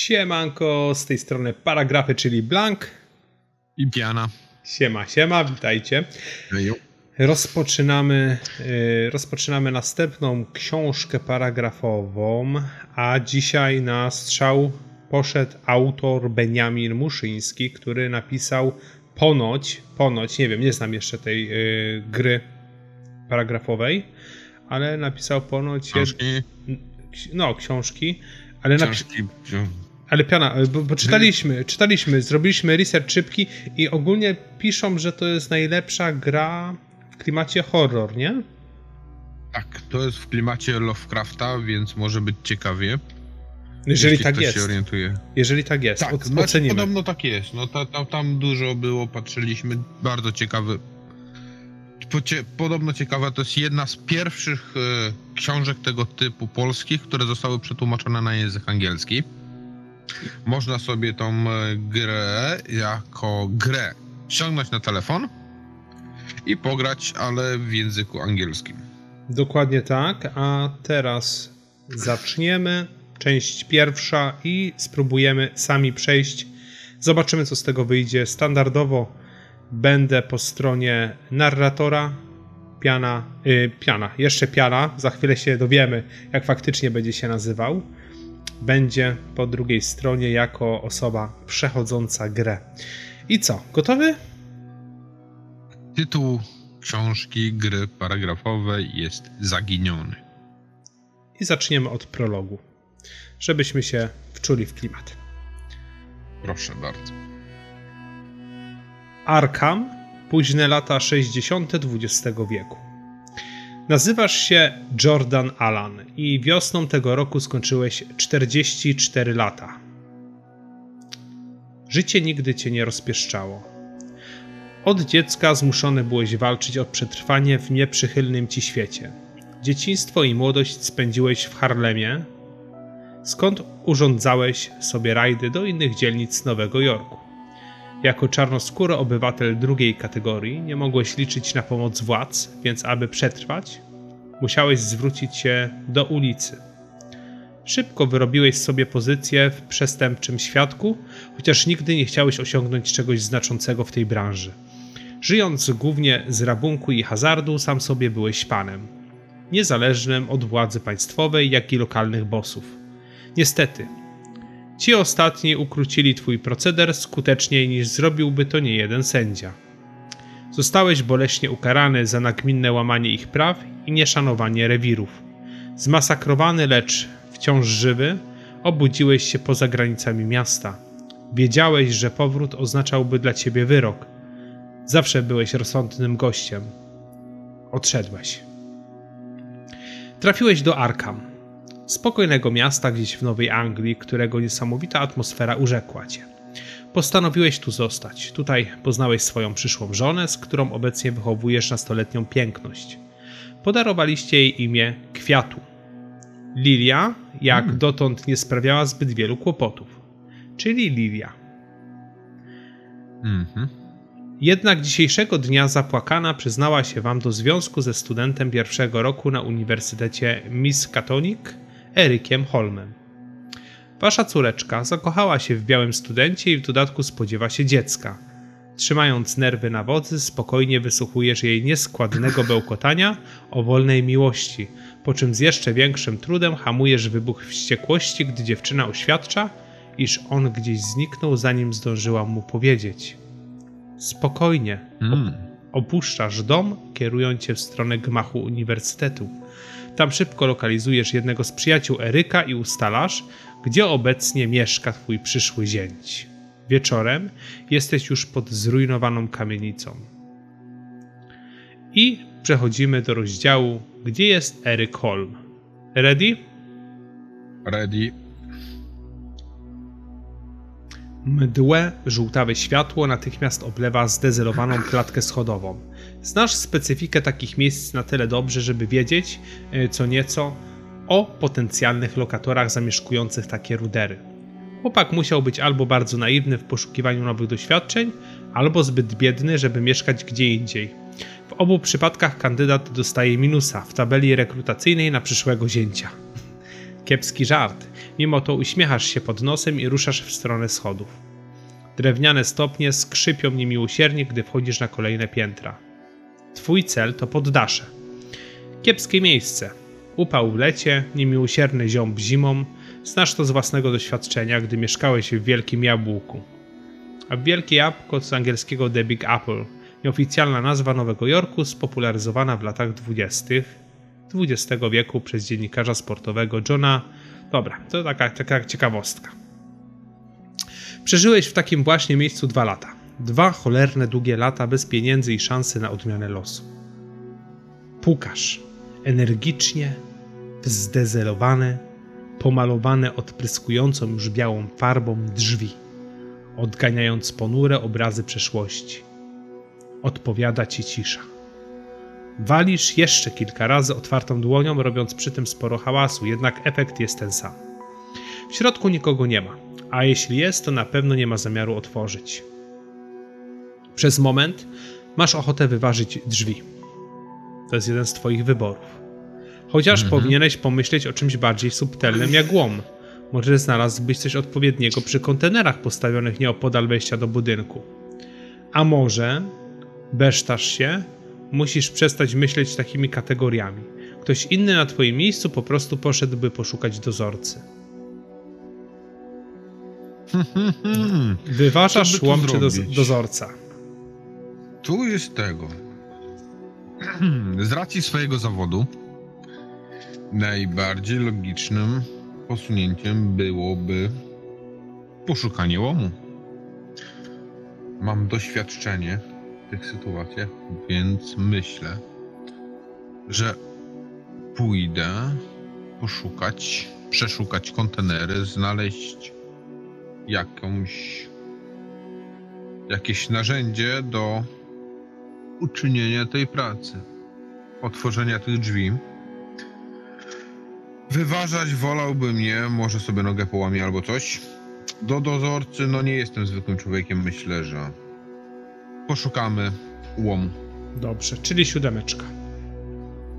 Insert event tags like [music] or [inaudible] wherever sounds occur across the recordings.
Siemanko, z tej strony paragrafy, czyli Blank. I piana. Siema, siema, witajcie. Rozpoczynamy, y, rozpoczynamy następną książkę paragrafową, a dzisiaj na strzał poszedł autor Beniamin Muszyński, który napisał ponoć, ponoć, nie wiem, nie znam jeszcze tej y, gry paragrafowej, ale napisał ponoć... jed- Książki. No, książki, ale napi- Książki. Ale piana, bo, bo czytaliśmy, czytaliśmy, zrobiliśmy research szybki i ogólnie piszą, że to jest najlepsza gra w klimacie horror, nie? Tak, to jest w klimacie Lovecrafta, więc może być ciekawie. Jeżeli jeśli tak jest. się orientuje. Jeżeli tak jest, Tak, o- znaczy, ocenimy. podobno tak jest. No ta, ta, tam dużo było, patrzyliśmy, bardzo ciekawy. Podobno ciekawa, to jest jedna z pierwszych e, książek tego typu polskich, które zostały przetłumaczone na język angielski. Można sobie tą e, grę jako grę ściągnąć na telefon i pograć, ale w języku angielskim. Dokładnie tak, a teraz zaczniemy. Część pierwsza i spróbujemy sami przejść. Zobaczymy, co z tego wyjdzie. Standardowo będę po stronie narratora. Piana, y, piana, jeszcze piana. Za chwilę się dowiemy, jak faktycznie będzie się nazywał. Będzie po drugiej stronie jako osoba przechodząca grę. I co? Gotowy? Tytuł książki, gry paragrafowej jest Zaginiony. I zaczniemy od prologu, żebyśmy się wczuli w klimat. Proszę bardzo. Arkham, późne lata 60. XX wieku. Nazywasz się Jordan Allan i wiosną tego roku skończyłeś 44 lata. Życie nigdy cię nie rozpieszczało. Od dziecka zmuszony byłeś walczyć o przetrwanie w nieprzychylnym ci świecie. Dzieciństwo i młodość spędziłeś w Harlemie, skąd urządzałeś sobie rajdy do innych dzielnic Nowego Jorku. Jako czarnoskóry obywatel drugiej kategorii nie mogłeś liczyć na pomoc władz, więc aby przetrwać, musiałeś zwrócić się do ulicy. Szybko wyrobiłeś sobie pozycję w przestępczym świadku, chociaż nigdy nie chciałeś osiągnąć czegoś znaczącego w tej branży. Żyjąc głównie z rabunku i hazardu, sam sobie byłeś panem, niezależnym od władzy państwowej, jak i lokalnych bossów. Niestety, Ci ostatni ukrócili twój proceder skuteczniej niż zrobiłby to niejeden sędzia. Zostałeś boleśnie ukarany za nagminne łamanie ich praw i nieszanowanie rewirów. Zmasakrowany, lecz wciąż żywy, obudziłeś się poza granicami miasta. Wiedziałeś, że powrót oznaczałby dla ciebie wyrok. Zawsze byłeś rozsądnym gościem. Odszedłeś. Trafiłeś do Arkham, spokojnego miasta gdzieś w Nowej Anglii, którego niesamowita atmosfera urzekła cię. Postanowiłeś tu zostać. Tutaj poznałeś swoją przyszłą żonę, z którą obecnie wychowujesz nastoletnią piękność. Podarowaliście jej imię Kwiatu. Lilia, jak dotąd nie sprawiała zbyt wielu kłopotów. Czyli Lilia. Mhm. Jednak dzisiejszego dnia zapłakana przyznała się wam do związku ze studentem pierwszego roku na Uniwersytecie Miskatonic, Erykiem Holmem. Wasza córeczka zakochała się w białym studencie i w dodatku spodziewa się dziecka. Trzymając nerwy na wodzy, spokojnie wysłuchujesz jej nieskładnego [laughs] bełkotania o wolnej miłości, po czym z jeszcze większym trudem hamujesz wybuch wściekłości, gdy dziewczyna oświadcza, iż on gdzieś zniknął, zanim zdążyła mu powiedzieć. Spokojnie, Mm. Opuszczasz dom, kierując się w stronę gmachu uniwersytetu. Tam szybko lokalizujesz jednego z przyjaciół Eryka i ustalasz, gdzie obecnie mieszka twój przyszły zięć. Wieczorem jesteś już pod zrujnowaną kamienicą. I przechodzimy do rozdziału, gdzie jest Eryk Holm. Ready? Ready. Mdłe, żółtawe światło natychmiast oblewa zdezelowaną klatkę schodową. Znasz specyfikę takich miejsc na tyle dobrze, żeby wiedzieć e, co nieco o potencjalnych lokatorach zamieszkujących takie rudery. Chłopak musiał być albo bardzo naiwny w poszukiwaniu nowych doświadczeń, albo zbyt biedny, żeby mieszkać gdzie indziej. W obu przypadkach kandydat dostaje minusa w tabeli rekrutacyjnej na przyszłego zięcia. Kiepski żart. Mimo to uśmiechasz się pod nosem i ruszasz w stronę schodów. Drewniane stopnie skrzypią niemiłosiernie, gdy wchodzisz na kolejne piętra. Twój cel to poddasze. Kiepskie miejsce. Upał w lecie, niemiłosierny ziąb zimą. Znasz to z własnego doświadczenia, gdy mieszkałeś w Wielkim Jabłku. A Wielkie Jabłko z angielskiego The Big Apple, nieoficjalna nazwa Nowego Jorku, spopularyzowana w latach 20. XX wieku przez dziennikarza sportowego Johna. Dobra, to taka, taka ciekawostka. Przeżyłeś w takim właśnie miejscu dwa lata. Dwa cholerne długie lata bez pieniędzy i szansy na odmianę losu. Pukasz energicznie, zdezelowane, pomalowane odpryskującą już białą farbą drzwi, odganiając ponure obrazy przeszłości. Odpowiada ci cisza. Walisz jeszcze kilka razy otwartą dłonią, robiąc przy tym sporo hałasu, jednak efekt jest ten sam. W środku nikogo nie ma, a jeśli jest, to na pewno nie ma zamiaru otworzyć. Przez moment masz ochotę wyważyć drzwi. To jest jeden z Twoich wyborów. Chociaż Mhm. powinieneś pomyśleć o czymś bardziej subtelnym jak łom. Może znalazłbyś coś odpowiedniego przy kontenerach postawionych nieopodal wejścia do budynku. A może, besztasz się, musisz przestać myśleć takimi kategoriami. Ktoś inny na Twoim miejscu po prostu poszedłby poszukać dozorcy. [laughs] Wyważasz łom czy zrobić? dozorca. Tu jest tego. [clears throat] Z racji swojego zawodu, najbardziej logicznym posunięciem byłoby poszukanie łomu. Mam doświadczenie w tych sytuacjach, więc myślę, że pójdę poszukać, przeszukać kontenery, znaleźć jakąś jakieś narzędzie do uczynienia tej pracy, otworzenia tych drzwi. Wyważać wolałbym nie, może sobie nogę połamie albo coś. Do dozorcy, no nie jestem zwykłym człowiekiem, myślę, że poszukamy łomu, Dobrze, czyli siódemeczka.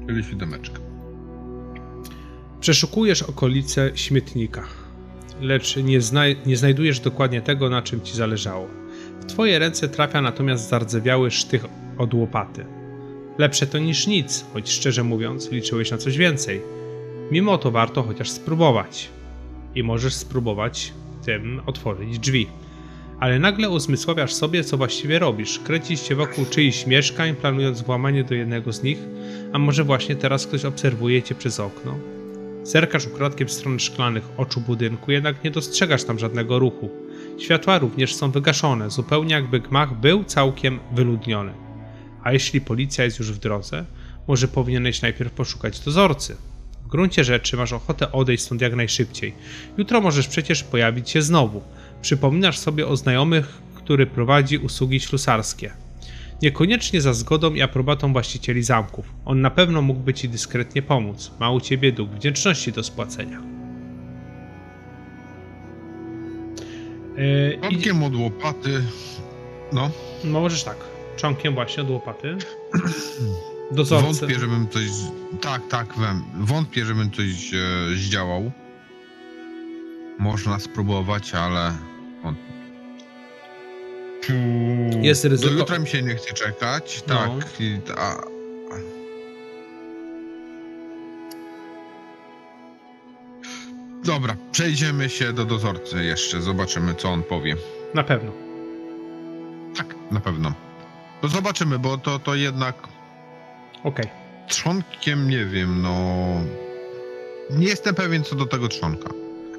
czyli siódemeczka. Przeszukujesz okolice śmietnika, lecz nie, nie znajdujesz dokładnie tego, na czym ci zależało. W twoje ręce trafia natomiast zardzewiały sztych od łopaty. Lepsze to niż nic, choć szczerze mówiąc, liczyłeś na coś więcej. Mimo to warto chociaż spróbować. I możesz spróbować tym otworzyć drzwi. Ale nagle uzmysławiasz sobie, co właściwie robisz. Kręcisz się wokół czyichś mieszkań, planując włamanie do jednego z nich, a może właśnie teraz ktoś obserwuje cię przez okno. Zerkasz ukradkiem w stronę szklanych oczu budynku, jednak nie dostrzegasz tam żadnego ruchu. Światła również są wygaszone, zupełnie jakby gmach był całkiem wyludniony. A jeśli policja jest już w drodze, może powinieneś najpierw poszukać dozorcy. W gruncie rzeczy masz ochotę odejść stąd jak najszybciej. Jutro możesz przecież pojawić się znowu. Przypominasz sobie o znajomych, który prowadzi usługi ślusarskie. Niekoniecznie za zgodą i aprobatą właścicieli zamków. On na pewno mógłby ci dyskretnie pomóc. Ma u ciebie dług wdzięczności do spłacenia. Yy, idzie- Czonkiem od łopaty, no, no możesz tak. Czonkiem właśnie od łopaty. [clears throat] Dozorcy. wątpię, żebym coś, tak, tak, wem- wątpię, żebym coś e, zdziałał. Można spróbować, ale. Jest Do ryzyko. jutra mi się nie chce czekać, No. tak. I, a, Dobra, przejdziemy się do dozorcy jeszcze, zobaczymy co on powie. Na pewno. Tak, na pewno. To zobaczymy, bo to, to jednak Okej. trzonkiem nie wiem, no. Nie jestem pewien co do tego trzonka.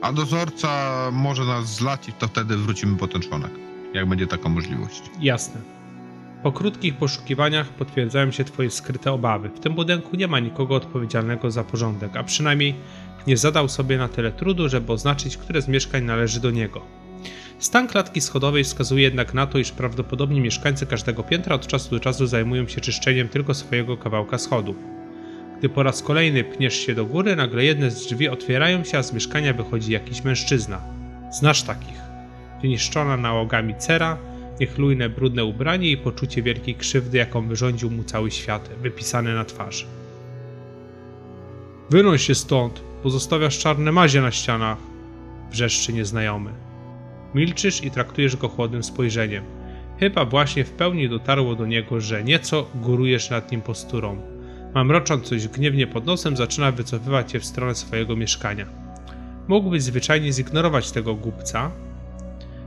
A dozorca może nas zlać i to wtedy wrócimy po ten trzonek. Jak będzie taka możliwość. Jasne. Po krótkich poszukiwaniach potwierdzają się twoje skryte obawy. W tym budynku nie ma nikogo odpowiedzialnego za porządek, a przynajmniej nie zadał sobie na tyle trudu, żeby oznaczyć, które z mieszkań należy do niego. Stan klatki schodowej wskazuje jednak na to, iż prawdopodobnie mieszkańcy każdego piętra od czasu do czasu zajmują się czyszczeniem tylko swojego kawałka schodów. Gdy po raz kolejny pniesz się do góry, nagle jedne z drzwi otwierają się, a z mieszkania wychodzi jakiś mężczyzna. Znasz takich. Wyniszczona nałogami cera, niechlujne brudne ubranie i poczucie wielkiej krzywdy, jaką wyrządził mu cały świat, wypisane na twarzy. Wynoś się stąd, Pozostawiasz czarne mazie na ścianach, wrzeszczy nieznajomy. Milczysz i traktujesz go chłodnym spojrzeniem. Chyba właśnie w pełni dotarło do niego, że nieco górujesz nad nim posturą. Mamrocząc coś gniewnie pod nosem, zaczyna wycofywać się w stronę swojego mieszkania. Mógłbyś zwyczajnie zignorować tego głupca,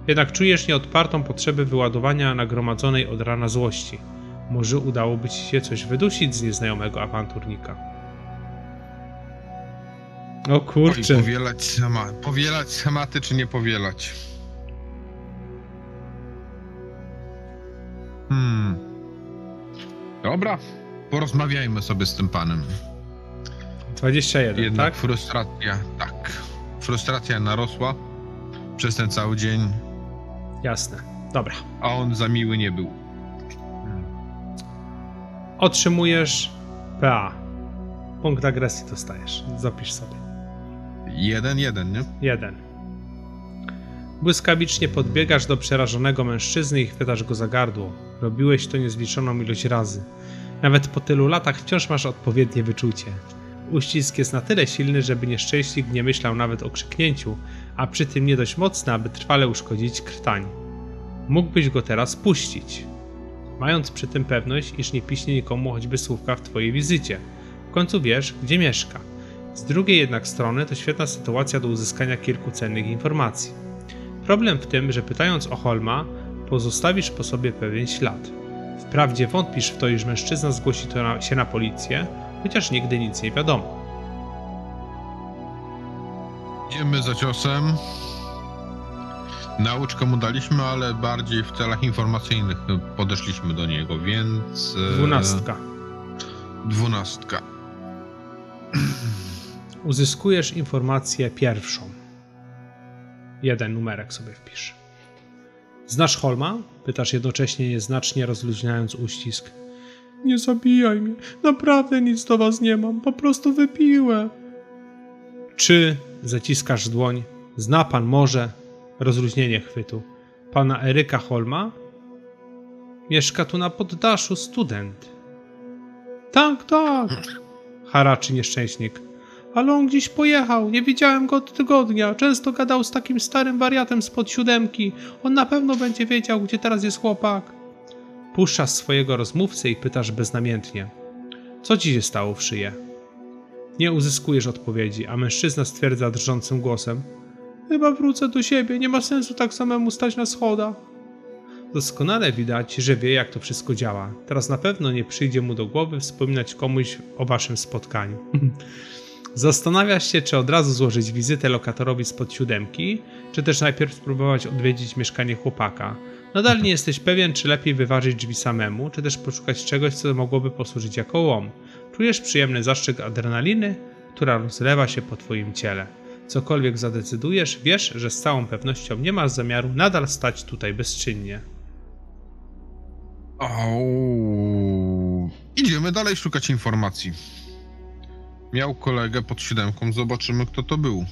jednak czujesz nieodpartą potrzebę wyładowania nagromadzonej od rana złości. Może udałoby ci się coś wydusić z nieznajomego awanturnika. O Oj, kurczę. powielać, schema, powielać schematy, czy nie powielać? Hmm. Dobra, porozmawiajmy sobie z tym panem. 21, Jednak tak? frustracja, tak. Frustracja narosła przez ten cały dzień, Jasne. Dobra. a on za miły nie był. Otrzymujesz PA. Punkt agresji dostajesz. Zapisz sobie. Jeden, jeden, nie? Jeden. Błyskawicznie podbiegasz do przerażonego mężczyzny i chwytasz go za gardło. Robiłeś to niezliczoną ilość razy. Nawet po tylu latach wciąż masz odpowiednie wyczucie. Uścisk jest na tyle silny, żeby nieszczęśnik nie myślał nawet o krzyknięciu, a przy tym nie dość mocny, aby trwale uszkodzić krtań. Mógłbyś go teraz puścić, mając przy tym pewność, iż nie piśnie nikomu choćby słówka w twojej wizycie. W końcu wiesz, gdzie mieszka. Z drugiej jednak strony to świetna sytuacja do uzyskania kilku cennych informacji. Problem w tym, że pytając o Holma, pozostawisz po sobie pewien ślad. Wprawdzie wątpisz w to, iż mężczyzna zgłosi to na, się na policję, chociaż nigdy nic nie wiadomo. Idziemy za ciosem. Nauczkę mu daliśmy, ale bardziej w celach informacyjnych podeszliśmy do niego, więc... e, Dwunastka. Dwunastka. Uzyskujesz informację pierwszą. Jeden numerek sobie wpisz. Znasz Holma? Pytasz jednocześnie nieznacznie rozluźniając uścisk. Nie zabijaj mnie. Naprawdę nic do was nie mam. Po prostu wypiłem. Czy zaciskasz dłoń? Zna pan może rozluźnienie chwytu. Pana Eryka Holma? Mieszka tu na poddaszu student. Tak, tak. Haraczy nieszczęśnik. Ale on gdzieś pojechał, nie widziałem go od tygodnia. Często gadał z takim starym wariatem spod siódemki. On na pewno będzie wiedział, gdzie teraz jest chłopak. Puszczasz swojego rozmówcę i pytasz beznamiętnie. Co ci się stało w szyję? Nie uzyskujesz odpowiedzi, a mężczyzna stwierdza drżącym głosem. Chyba wrócę do siebie, nie ma sensu tak samemu stać na schodach. Doskonale widać, że wie, jak to wszystko działa. Teraz na pewno nie przyjdzie mu do głowy wspominać komuś o waszym spotkaniu. [laughs] Zastanawiasz się, czy od razu złożyć wizytę lokatorowi spod siódemki, czy też najpierw spróbować odwiedzić mieszkanie chłopaka. Nadal nie jesteś pewien, czy lepiej wyważyć drzwi samemu, czy też poszukać czegoś, co mogłoby posłużyć jako łom. Czujesz przyjemny zaszczyt adrenaliny, która rozlewa się po twoim ciele. Cokolwiek zadecydujesz, wiesz, że z całą pewnością nie masz zamiaru nadal stać tutaj bezczynnie. Idziemy dalej szukać informacji. Miał kolegę pod siódemką, zobaczymy kto to był.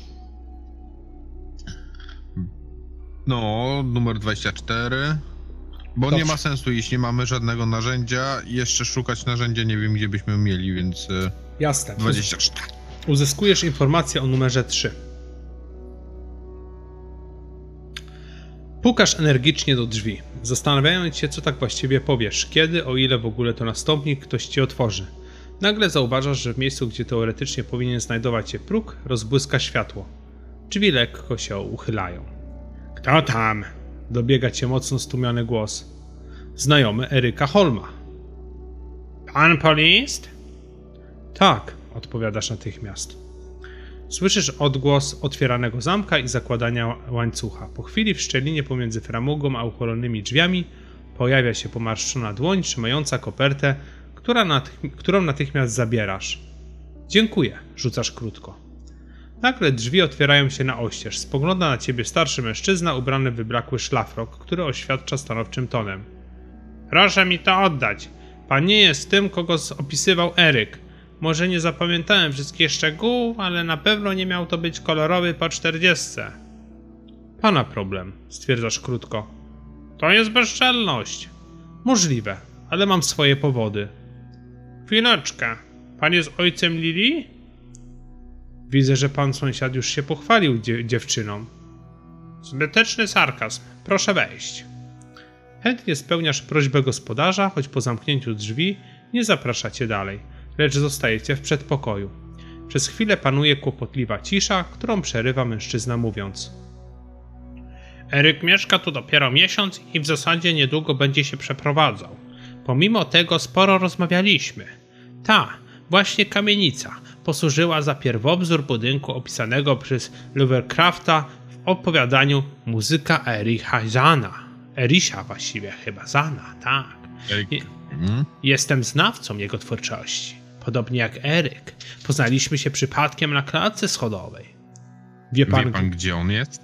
No, numer 24. Bo Dobrze. nie ma sensu, jeśli nie mamy żadnego narzędzia. Jeszcze szukać narzędzia nie wiem gdzie byśmy mieli, więc e, Jasne. 24. Uzyskujesz informację o numerze 3. Pukasz energicznie do drzwi, zastanawiając się, co tak właściwie powiesz, kiedy, o ile w ogóle to nastąpi, ktoś ci otworzy. Nagle zauważasz, że w miejscu, gdzie teoretycznie powinien znajdować się próg, rozbłyska światło. Drzwi lekko się uchylają. Kto tam? Dobiega cię mocno stłumiony głos. Znajomy Eryka Holma. Pan Polist? Tak, odpowiadasz natychmiast. Słyszysz odgłos otwieranego zamka i zakładania łańcucha. Po chwili w szczelinie pomiędzy framugą a uchylonymi drzwiami pojawia się pomarszczona dłoń trzymająca kopertę, która natych- którą natychmiast zabierasz. Dziękuję, rzucasz krótko. Nagle drzwi otwierają się na oścież. Spogląda na ciebie starszy mężczyzna ubrany w wybrakły szlafrok, który oświadcza stanowczym tonem. Proszę mi to oddać. Pan nie jest tym, kogo opisywał Eryk. Może nie zapamiętałem wszystkich szczegółów, ale na pewno nie miał to być kolorowy po czterdziestce. Pana problem, stwierdzasz krótko. To jest bezczelność. Możliwe, ale mam swoje powody. Chwileczkę. Pan jest ojcem Lili? Widzę, że pan sąsiad już się pochwalił dzie- dziewczyną. Zbyteczny sarkazm. Proszę wejść. Chętnie spełniasz prośbę gospodarza, choć po zamknięciu drzwi nie zapraszacie dalej, lecz zostajecie w przedpokoju. Przez chwilę panuje kłopotliwa cisza, którą przerywa mężczyzna mówiąc. Eryk mieszka tu dopiero miesiąc i w zasadzie niedługo będzie się przeprowadzał. Pomimo tego sporo rozmawialiśmy. Ta, właśnie kamienica, posłużyła za pierwowzór budynku opisanego przez Lovecrafta w opowiadaniu Muzyka Ericha Zana. Erisia właściwie chyba Zana, tak. Eryk. Nie. Mm? Jestem znawcą jego twórczości. Podobnie jak Eryk. Poznaliśmy się przypadkiem na klatce schodowej. Wie pan, Wie pan, gdzie on jest?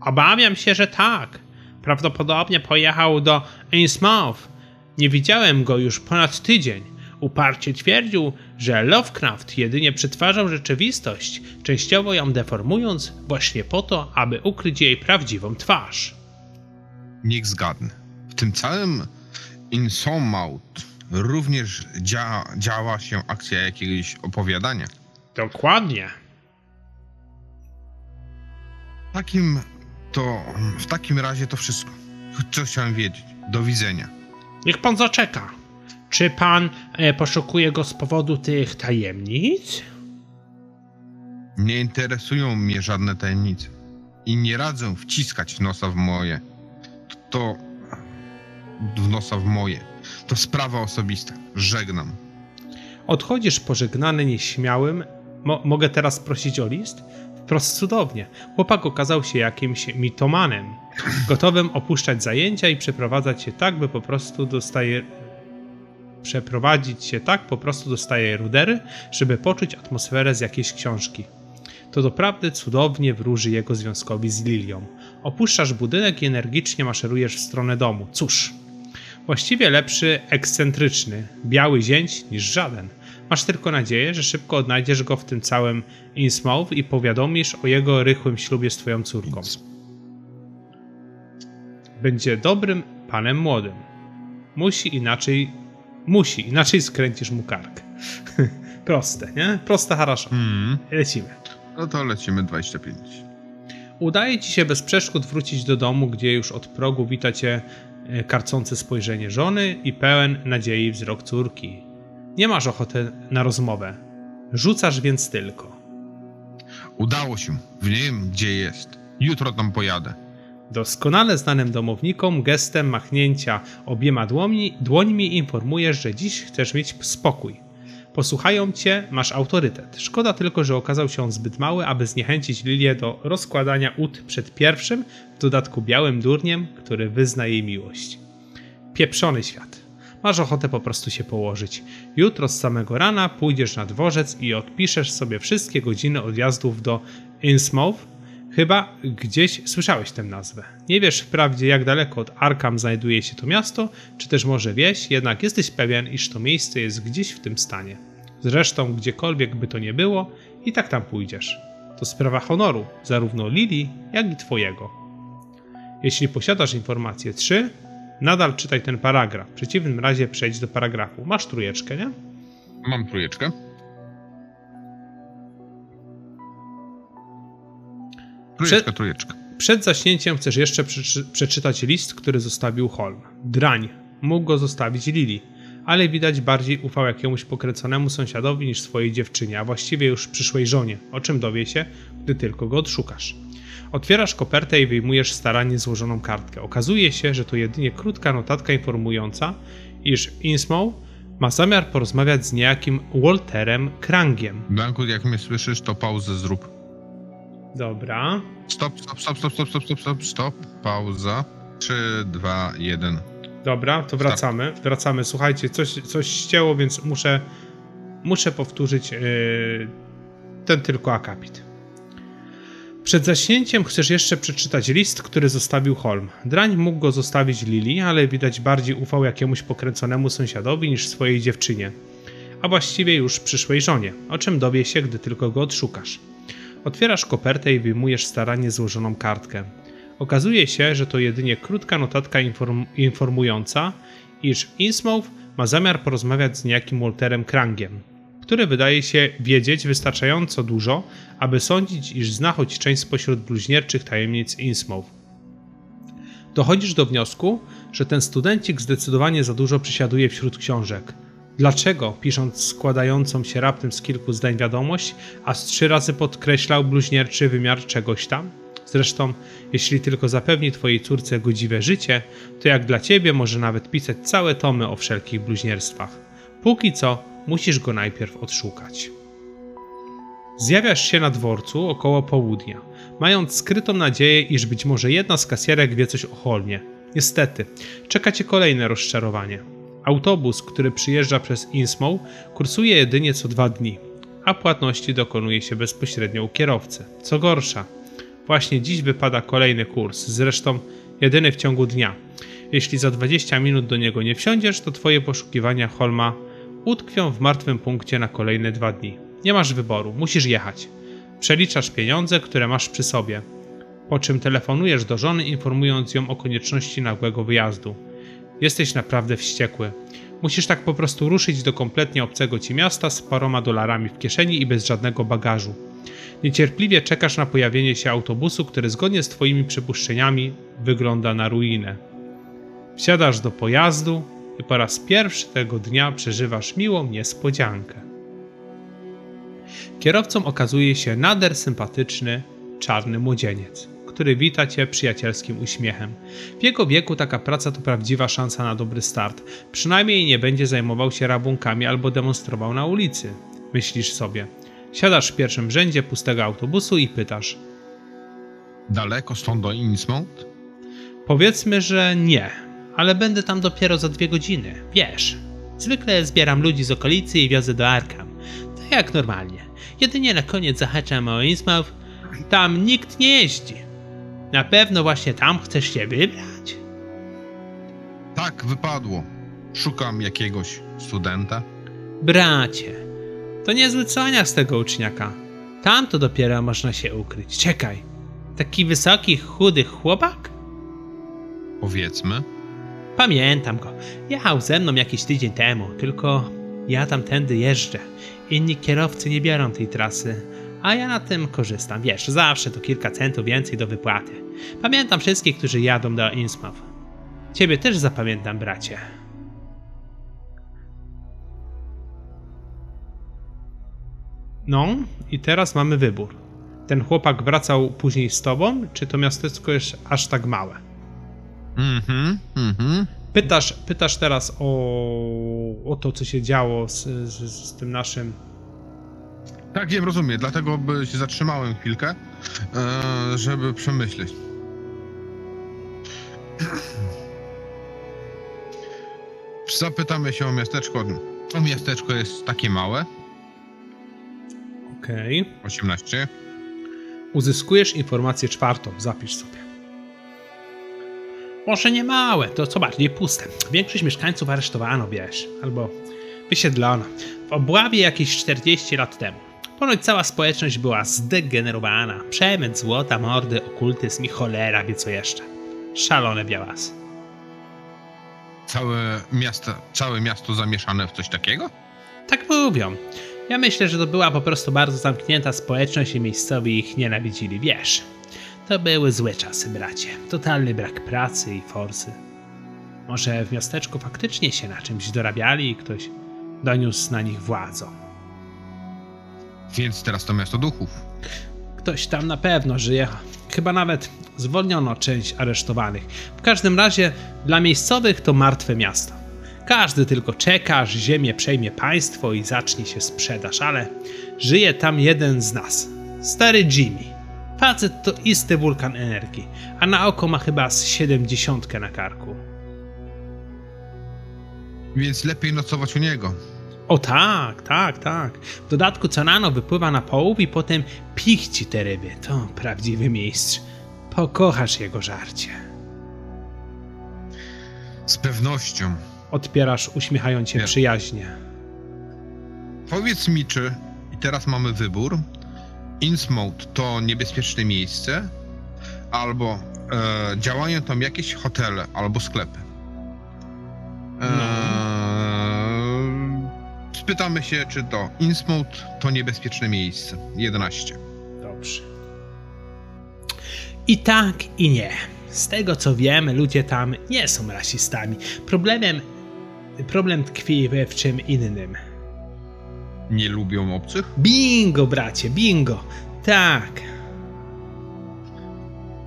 Obawiam się, że tak. Prawdopodobnie pojechał do Innsmouth. Nie widziałem go już ponad tydzień. Uparcie twierdził, że Lovecraft jedynie przetwarzał rzeczywistość, częściowo ją deformując właśnie po to, aby ukryć jej prawdziwą twarz. Niech zgadnę. W tym całym Insomouth również dzia działa się akcja jakiegoś opowiadania. Dokładnie. Takim to, w takim razie to wszystko. Co chciałem wiedzieć. Do widzenia. Niech pan zaczeka. Czy pan e, poszukuje go z powodu tych tajemnic? Nie interesują mnie żadne tajemnice. I nie radzę wciskać nosa w moje. To. w nosa w moje. To sprawa osobista. Żegnam. Odchodzisz pożegnany nieśmiałym. Mo- mogę teraz prosić o list? Wprost cudownie. Chłopak okazał się jakimś mitomanem, gotowym opuszczać zajęcia i przeprowadzać się tak, by po prostu dostaje. Przeprowadzić się tak, po prostu dostaje rudery, żeby poczuć atmosferę z jakiejś książki. To doprawdy cudownie wróży jego związkowi z Lilią. Opuszczasz budynek i energicznie maszerujesz w stronę domu. Cóż, Właściwie lepszy ekscentryczny, biały zięć niż żaden. Masz tylko nadzieję, że szybko odnajdziesz go w tym całym Innsmouth i powiadomisz o jego rychłym ślubie z twoją córką. Będzie dobrym panem młodym. Musi inaczej. Musi, inaczej skręcisz mu kark. [laughs] Proste, nie? Prosta harasza. Hmm. Lecimy. No to lecimy 25. Udaje ci się bez przeszkód wrócić do domu, gdzie już od progu wita cię e, karcące spojrzenie żony i pełen nadziei wzrok córki. Nie masz ochoty na rozmowę. Rzucasz więc tylko. Udało się. Wiem, gdzie jest. Jutro tam pojadę. Doskonale znanym domownikom gestem machnięcia obiema dłońmi, dłońmi informujesz, że dziś chcesz mieć spokój. Posłuchają cię, masz autorytet. Szkoda tylko, że okazał się on zbyt mały, aby zniechęcić Lilię do rozkładania ud przed pierwszym, w dodatku białym durniem, który wyzna jej miłość. Pieprzony świat. Masz ochotę po prostu się położyć. Jutro z samego rana pójdziesz na dworzec i odpiszesz sobie wszystkie godziny odjazdów do Innsmouth, Chyba gdzieś słyszałeś tę nazwę. Nie wiesz wprawdzie, jak daleko od Arkham znajduje się to miasto, czy też może wieś, jednak jesteś pewien, iż to miejsce jest gdzieś w tym stanie. Zresztą, gdziekolwiek by to nie było, i tak tam pójdziesz. To sprawa honoru, zarówno Lili, jak i twojego. Jeśli posiadasz informację 3, nadal czytaj ten paragraf. W przeciwnym razie przejdź do paragrafu. Masz trójeczkę, nie? Mam trójeczkę. Trójeczka, trójeczka. Przed zaśnięciem chcesz jeszcze przeczy- przeczytać list, który zostawił Holm. Drań. Mógł go zostawić Lili, ale widać bardziej ufał jakiemuś pokręconemu sąsiadowi niż swojej dziewczynie, a właściwie już przyszłej żonie, o czym dowie się, gdy tylko go odszukasz. Otwierasz kopertę i wyjmujesz starannie złożoną kartkę. Okazuje się, że to jedynie krótka notatka informująca, iż Innsmouth ma zamiar porozmawiać z niejakim Walterem Krangiem. Danku, jak mnie słyszysz, to pauzę zrób. Dobra. Stop, stop, stop, stop, stop, stop, stop, stop, stop. Pauza. 3, 2, 1. Dobra, to wracamy. Wracamy. Słuchajcie, coś, coś ścięło, więc muszę, muszę powtórzyć yy, ten tylko akapit. Przed zaśnięciem chcesz jeszcze przeczytać list, który zostawił Holm. Drań mógł go zostawić Lili, ale widać bardziej ufał jakiemuś pokręconemu sąsiadowi niż swojej dziewczynie, a właściwie już przyszłej żonie, o czym dowie się, gdy tylko go odszukasz. Otwierasz kopertę i wyjmujesz starannie złożoną kartkę. Okazuje się, że to jedynie krótka notatka inform- informująca, iż Innsmouth ma zamiar porozmawiać z niejakim Walterem Krangiem. który wydaje się wiedzieć wystarczająco dużo, aby sądzić, iż zna choć część spośród bluźnierczych tajemnic Innsmouth. Dochodzisz do wniosku, że ten studencik zdecydowanie za dużo przysiaduje wśród książek. Dlaczego, pisząc składającą się raptem z kilku zdań wiadomość, a z trzy razy podkreślał bluźnierczy wymiar czegoś tam? Zresztą, jeśli tylko zapewni twojej córce godziwe życie, to jak dla ciebie może nawet pisać całe tomy o wszelkich bluźnierstwach. Póki co, musisz go najpierw odszukać. Zjawiasz się na dworcu około południa, mając skrytą nadzieję, iż być może jedna z kasjerek wie coś o Holmie. Niestety, czeka cię kolejne rozczarowanie. Autobus, który przyjeżdża przez Innsmouth, kursuje jedynie co dwa dni, a płatności dokonuje się bezpośrednio u kierowcy. Co gorsza, właśnie dziś wypada kolejny kurs, zresztą jedyny w ciągu dnia. Jeśli za 20 minut do niego nie wsiądziesz, to twoje poszukiwania Holma utkwią w martwym punkcie na kolejne dwa dni. Nie masz wyboru, musisz jechać. Przeliczasz pieniądze, które masz przy sobie, po czym telefonujesz do żony, informując ją o konieczności nagłego wyjazdu. Jesteś naprawdę wściekły. Musisz tak po prostu ruszyć do kompletnie obcego ci miasta z paroma dolarami w kieszeni i bez żadnego bagażu. Niecierpliwie czekasz na pojawienie się autobusu, który zgodnie z twoimi przypuszczeniami wygląda na ruinę. Wsiadasz do pojazdu i po raz pierwszy tego dnia przeżywasz miłą niespodziankę. Kierowcą okazuje się nader sympatyczny, czarny młodzieniec, który wita cię przyjacielskim uśmiechem. W jego wieku taka praca to prawdziwa szansa na dobry start. Przynajmniej nie będzie zajmował się rabunkami albo demonstrował na ulicy. Myślisz sobie. Siadasz w pierwszym rzędzie pustego autobusu i pytasz. Daleko stąd do Innsmouth? Powiedzmy, że nie, ale będę tam dopiero za dwie godziny. Wiesz, zwykle zbieram ludzi z okolicy i wiozę do Arkham. To jak normalnie. Jedynie na koniec zahaczam o Innsmouth. Tam nikt nie jeździ. Na pewno właśnie tam chcesz się wybrać? Tak, wypadło. Szukam jakiegoś studenta. Bracie, to niezły coniak z tego uczniaka. Tam to dopiero można się ukryć. Czekaj, taki wysoki, chudy chłopak? Powiedzmy. Pamiętam go. Jechał ze mną jakiś tydzień temu, tylko ja tamtędy jeżdżę. Inni kierowcy nie biorą tej trasy, a ja na tym korzystam. Wiesz, zawsze to kilka centów więcej do wypłaty. Pamiętam wszystkich, którzy jadą do Innsmouth. Ciebie też zapamiętam, bracie. No, i teraz mamy wybór. Ten chłopak wracał później z tobą, czy to miasteczko jest aż tak małe? Mhm, mhm. Pytasz, pytasz teraz o, o to, co się działo z, z, z tym naszym. Tak, wiem, rozumiem. Dlatego by się zatrzymałem chwilkę, e, żeby przemyśleć. Zapytamy się o miasteczko. To miasteczko jest takie małe, Okej. 18. Uzyskujesz informację czwartą, zapisz sobie. Może nie małe, to co bardziej puste. Większość mieszkańców aresztowano, wiesz, albo wysiedlono. W obławie jakieś 40 lat temu. Ponoć cała społeczność była zdegenerowana. Przemyt, złota, mordy, okultyzm i cholera wie co jeszcze. Szalone białasy. Całe miasto, całe miasto zamieszane w coś takiego? Tak mówią. Ja myślę, że to była po prostu bardzo zamknięta społeczność i miejscowi ich nienawidzili, wiesz. To były złe czasy, bracie. Totalny brak pracy i forsy. Może w miasteczku faktycznie się na czymś dorabiali i ktoś doniósł na nich władzą. Więc teraz to miasto duchów. Ktoś tam na pewno żyje. Chyba nawet zwolniono część aresztowanych. W każdym razie dla miejscowych to martwe miasto. Każdy tylko czeka, aż ziemię przejmie państwo i zacznie się sprzedaż, ale żyje tam jeden z nas. Stary Jimmy. Facet to isty wulkan energii, a na oko ma chyba z 70 na karku. Więc lepiej nocować u niego. O tak, tak, tak. W dodatku co rano wypływa na połów i potem pichci te ryby. To prawdziwy mistrz. Pokochasz jego żarcie. Z pewnością. Odpierasz uśmiechając się Nie. przyjaźnie. Powiedz mi, czy i teraz mamy wybór. Innsmouth to niebezpieczne miejsce, albo e, działają tam jakieś hotele albo sklepy. E, pytamy się, czy to Innsmouth to niebezpieczne miejsce. 11. Dobrze. I tak, i nie. Z tego co wiemy, ludzie tam nie są rasistami. Problemem, problem tkwi we w czym innym. Nie lubią obcych? Bingo, bracie, bingo. Tak.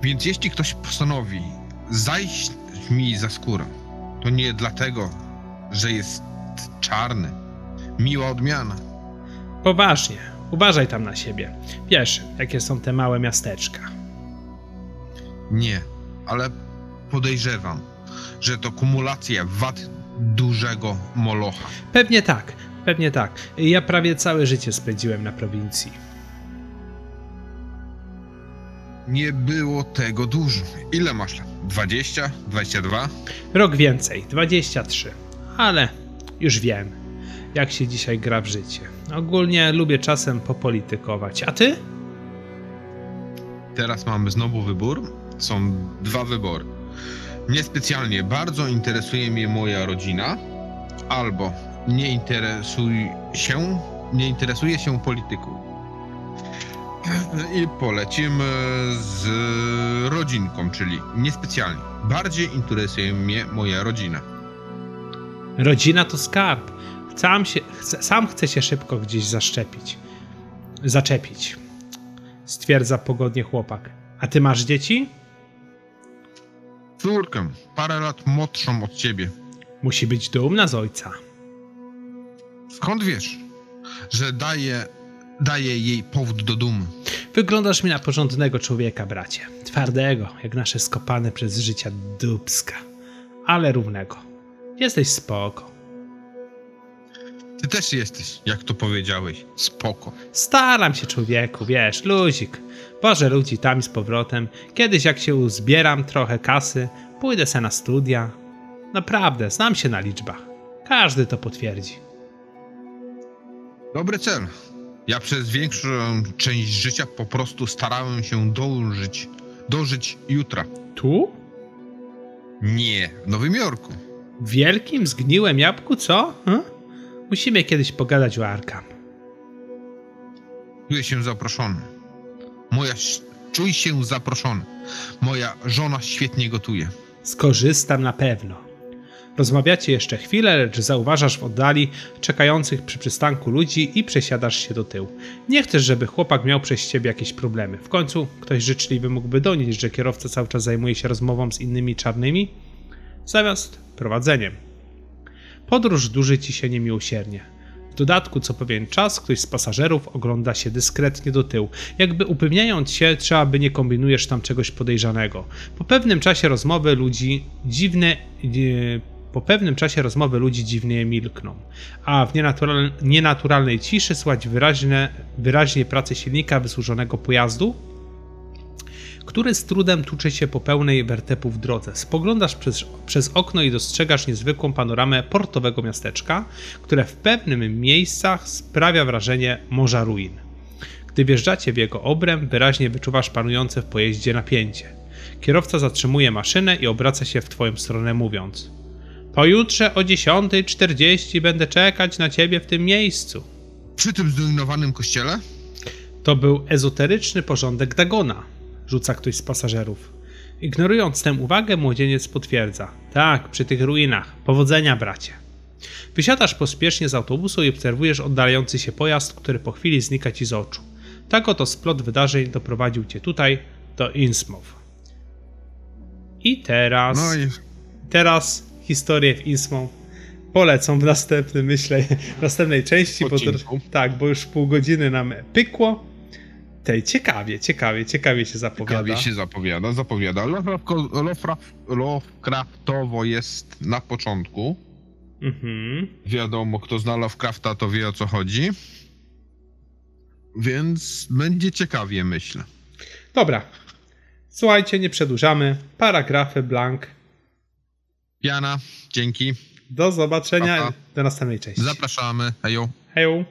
Więc jeśli ktoś postanowi zajść mi za skórę, to nie dlatego, że jest czarny. Miła odmiana. Poważnie. Uważaj tam na siebie. Wiesz, jakie są te małe miasteczka. Nie, ale podejrzewam, że to kumulacja wad dużego molocha. Pewnie tak, pewnie tak. Ja prawie całe życie spędziłem na prowincji. Nie było tego dużo. Ile masz lat? 20? 22? Rok więcej, 23. Ale już wiem, jak się dzisiaj gra w życie. Ogólnie lubię czasem popolitykować. A ty? Teraz mamy znowu wybór. Są dwa wybory. Niespecjalnie bardzo interesuje mnie moja rodzina, albo nie interesuj się, nie interesuje się polityką. I polecimy z rodzinką, czyli niespecjalnie. Bardziej interesuje mnie moja rodzina. Rodzina to skarb. Sam, się, sam chcę się szybko gdzieś zaszczepić. Zaczepić. Stwierdza pogodnie chłopak. A ty masz dzieci? Córkę, parę lat młodszą od ciebie. Musi być dumna z ojca. Skąd wiesz, że daje, daje jej powód do dumy? Wyglądasz mi na porządnego człowieka, bracie. Twardego, jak nasze skopane przez życia dubska. Ale równego. Jesteś spoko. Ty też jesteś, jak to powiedziałeś, spoko. Staram się, człowieku, wiesz, luzik. Boże ludzi tam i z powrotem. Kiedyś jak się uzbieram trochę kasy, pójdę se na studia. Naprawdę, znam się na liczbach. Każdy to potwierdzi. Dobry cel. Ja przez większą część życia po prostu starałem się dążyć, dożyć jutra. Tu? Nie, w Nowym Jorku. W wielkim, zgniłym jabłku, co? Hm? Musimy kiedyś pogadać o Arkam. Czuję się zaproszony. Moja, czuj się zaproszony. Moja żona świetnie gotuje. Skorzystam na pewno. Rozmawiacie jeszcze chwilę, lecz zauważasz w oddali czekających przy przystanku ludzi i przesiadasz się do tyłu. Nie chcesz, żeby chłopak miał przez ciebie jakieś problemy. W końcu ktoś życzliwy mógłby donieść, że kierowca cały czas zajmuje się rozmową z innymi czarnymi, zamiast prowadzeniem. Podróż dłuży ci się niemiłosiernie. W dodatku, co pewien czas, ktoś z pasażerów ogląda się dyskretnie do tyłu, jakby upewniając się, czy aby nie kombinujesz tam czegoś podejrzanego. Po pewnym czasie rozmowy ludzi dziwne. e, Po pewnym czasie rozmowy ludzi dziwnie milkną, a w nienatural, nienaturalnej ciszy słychać wyraźnie pracę silnika wysłużonego pojazdu, który z trudem tuczy się po pełnej wertepu w drodze. Spoglądasz przez, przez okno i dostrzegasz niezwykłą panoramę portowego miasteczka, które w pewnym miejscach sprawia wrażenie morza ruin. Gdy wjeżdżacie w jego obręb, wyraźnie wyczuwasz panujące w pojeździe napięcie. Kierowca zatrzymuje maszynę i obraca się w twoją stronę mówiąc Pojutrze o 10.40 będę czekać na ciebie w tym miejscu. Przy tym zrujnowanym kościele? To był ezoteryczny porządek Dagona, rzuca ktoś z pasażerów. Ignorując tę uwagę, młodzieniec potwierdza. Tak, przy tych ruinach. Powodzenia, bracie. Wysiadasz pospiesznie z autobusu i obserwujesz oddalający się pojazd, który po chwili znika ci z oczu. Tak oto splot wydarzeń doprowadził cię tutaj, do Innsmouth. I teraz... No i Teraz historie w Innsmouth polecą w następnym, myślę, w następnej części. Bo tak, bo już pół godziny nam pykło. Tej ciekawie, ciekawie, ciekawie się zapowiada. ciekawie się zapowiada, zapowiada. Lovecrafto- Lovecraft- Lovecraftowo jest na początku. Mhm. Wiadomo, kto zna Lovecrafta, to wie o co chodzi. Więc będzie ciekawie, myślę. Dobra. Słuchajcie, nie przedłużamy. Paragrafy blank. Jana, dzięki. Do zobaczenia Pa, pa. do następnej części. Zapraszamy. Hejo. Hejo.